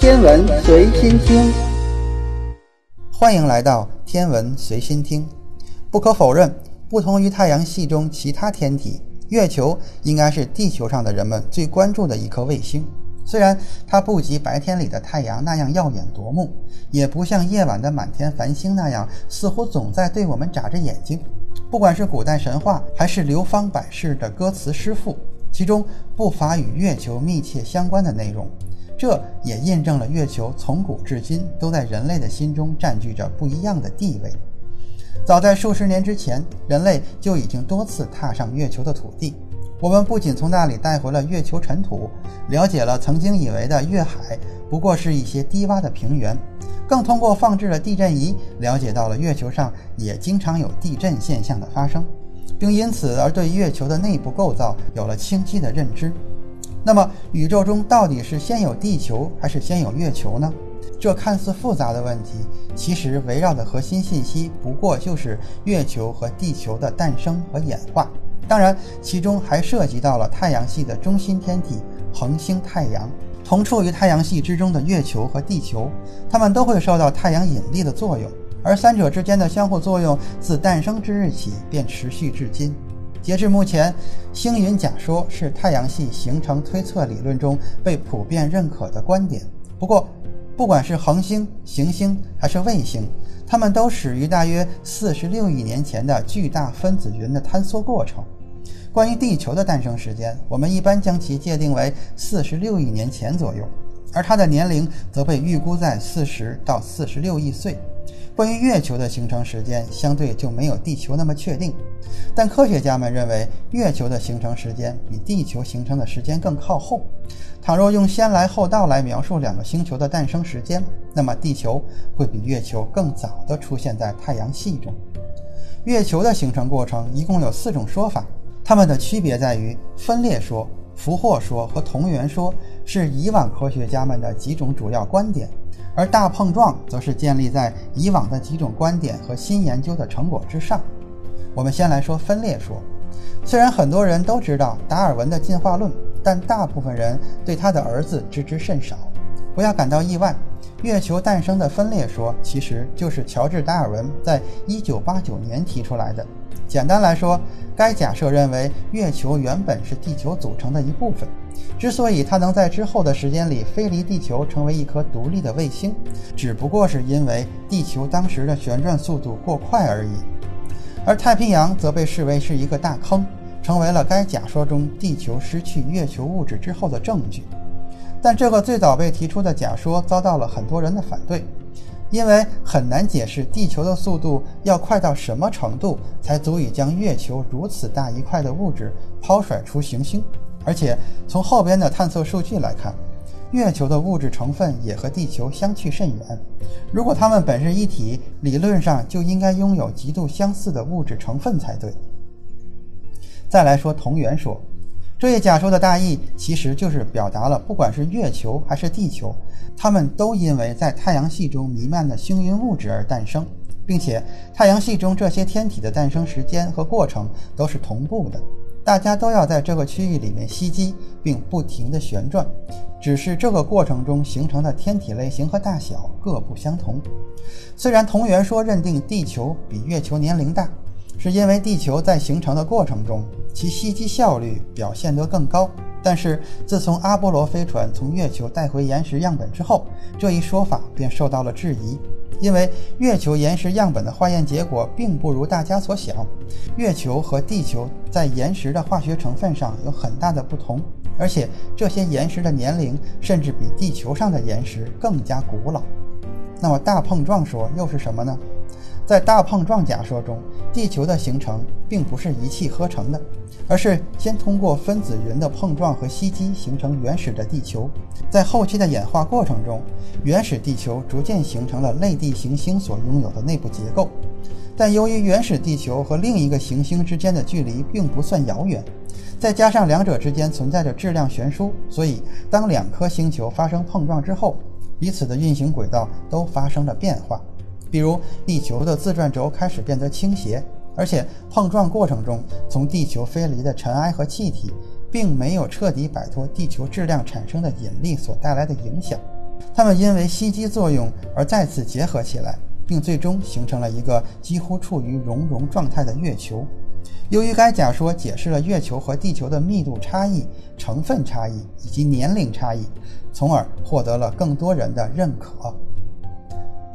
天文随心听，欢迎来到天文随心听。不可否认，不同于太阳系中其他天体，月球应该是地球上的人们最关注的一颗卫星。虽然它不及白天里的太阳那样耀眼夺目，也不像夜晚的满天繁星那样似乎总在对我们眨着眼睛。不管是古代神话，还是流芳百世的歌词诗赋，其中不乏与月球密切相关的内容。这也印证了月球从古至今都在人类的心中占据着不一样的地位。早在数十年之前，人类就已经多次踏上月球的土地。我们不仅从那里带回了月球尘土，了解了曾经以为的月海不过是一些低洼的平原，更通过放置了地震仪，了解到了月球上也经常有地震现象的发生，并因此而对月球的内部构造有了清晰的认知。那么，宇宙中到底是先有地球还是先有月球呢？这看似复杂的问题，其实围绕的核心信息不过就是月球和地球的诞生和演化。当然，其中还涉及到了太阳系的中心天体恒星太阳。同处于太阳系之中的月球和地球，它们都会受到太阳引力的作用，而三者之间的相互作用自诞生之日起便持续至今。截至目前，星云假说是太阳系形成推测理论中被普遍认可的观点。不过，不管是恒星、行星还是卫星，它们都始于大约四十六亿年前的巨大分子云的坍缩过程。关于地球的诞生时间，我们一般将其界定为四十六亿年前左右，而它的年龄则被预估在四十到四十六亿岁。关于月球的形成时间，相对就没有地球那么确定，但科学家们认为月球的形成时间比地球形成的时间更靠后。倘若用先来后到来描述两个星球的诞生时间，那么地球会比月球更早地出现在太阳系中。月球的形成过程一共有四种说法，它们的区别在于分裂说、俘获说和同源说是以往科学家们的几种主要观点。而大碰撞则是建立在以往的几种观点和新研究的成果之上。我们先来说分裂说。虽然很多人都知道达尔文的进化论，但大部分人对他的儿子知之甚少。不要感到意外，月球诞生的分裂说其实就是乔治·达尔文在1989年提出来的。简单来说，该假设认为月球原本是地球组成的一部分。之所以它能在之后的时间里飞离地球，成为一颗独立的卫星，只不过是因为地球当时的旋转速度过快而已。而太平洋则被视为是一个大坑，成为了该假说中地球失去月球物质之后的证据。但这个最早被提出的假说遭到了很多人的反对，因为很难解释地球的速度要快到什么程度才足以将月球如此大一块的物质抛甩出行星。而且从后边的探测数据来看，月球的物质成分也和地球相去甚远。如果它们本是一体，理论上就应该拥有极度相似的物质成分才对。再来说同源说，这一假说的大意其实就是表达了，不管是月球还是地球，它们都因为在太阳系中弥漫的星云物质而诞生，并且太阳系中这些天体的诞生时间和过程都是同步的。大家都要在这个区域里面吸积，并不停地旋转，只是这个过程中形成的天体类型和大小各不相同。虽然同源说认定地球比月球年龄大，是因为地球在形成的过程中其吸积效率表现得更高，但是自从阿波罗飞船从月球带回岩石样本之后，这一说法便受到了质疑。因为月球岩石样本的化验结果并不如大家所想，月球和地球在岩石的化学成分上有很大的不同，而且这些岩石的年龄甚至比地球上的岩石更加古老。那么大碰撞说又是什么呢？在大碰撞假说中，地球的形成并不是一气呵成的，而是先通过分子云的碰撞和吸积形成原始的地球。在后期的演化过程中，原始地球逐渐形成了类地行星所拥有的内部结构。但由于原始地球和另一个行星之间的距离并不算遥远，再加上两者之间存在着质量悬殊，所以当两颗星球发生碰撞之后，彼此的运行轨道都发生了变化。比如，地球的自转轴开始变得倾斜，而且碰撞过程中从地球飞离的尘埃和气体，并没有彻底摆脱地球质量产生的引力所带来的影响。它们因为吸积作用而再次结合起来，并最终形成了一个几乎处于熔融状态的月球。由于该假说解释了月球和地球的密度差异、成分差异以及年龄差异，从而获得了更多人的认可。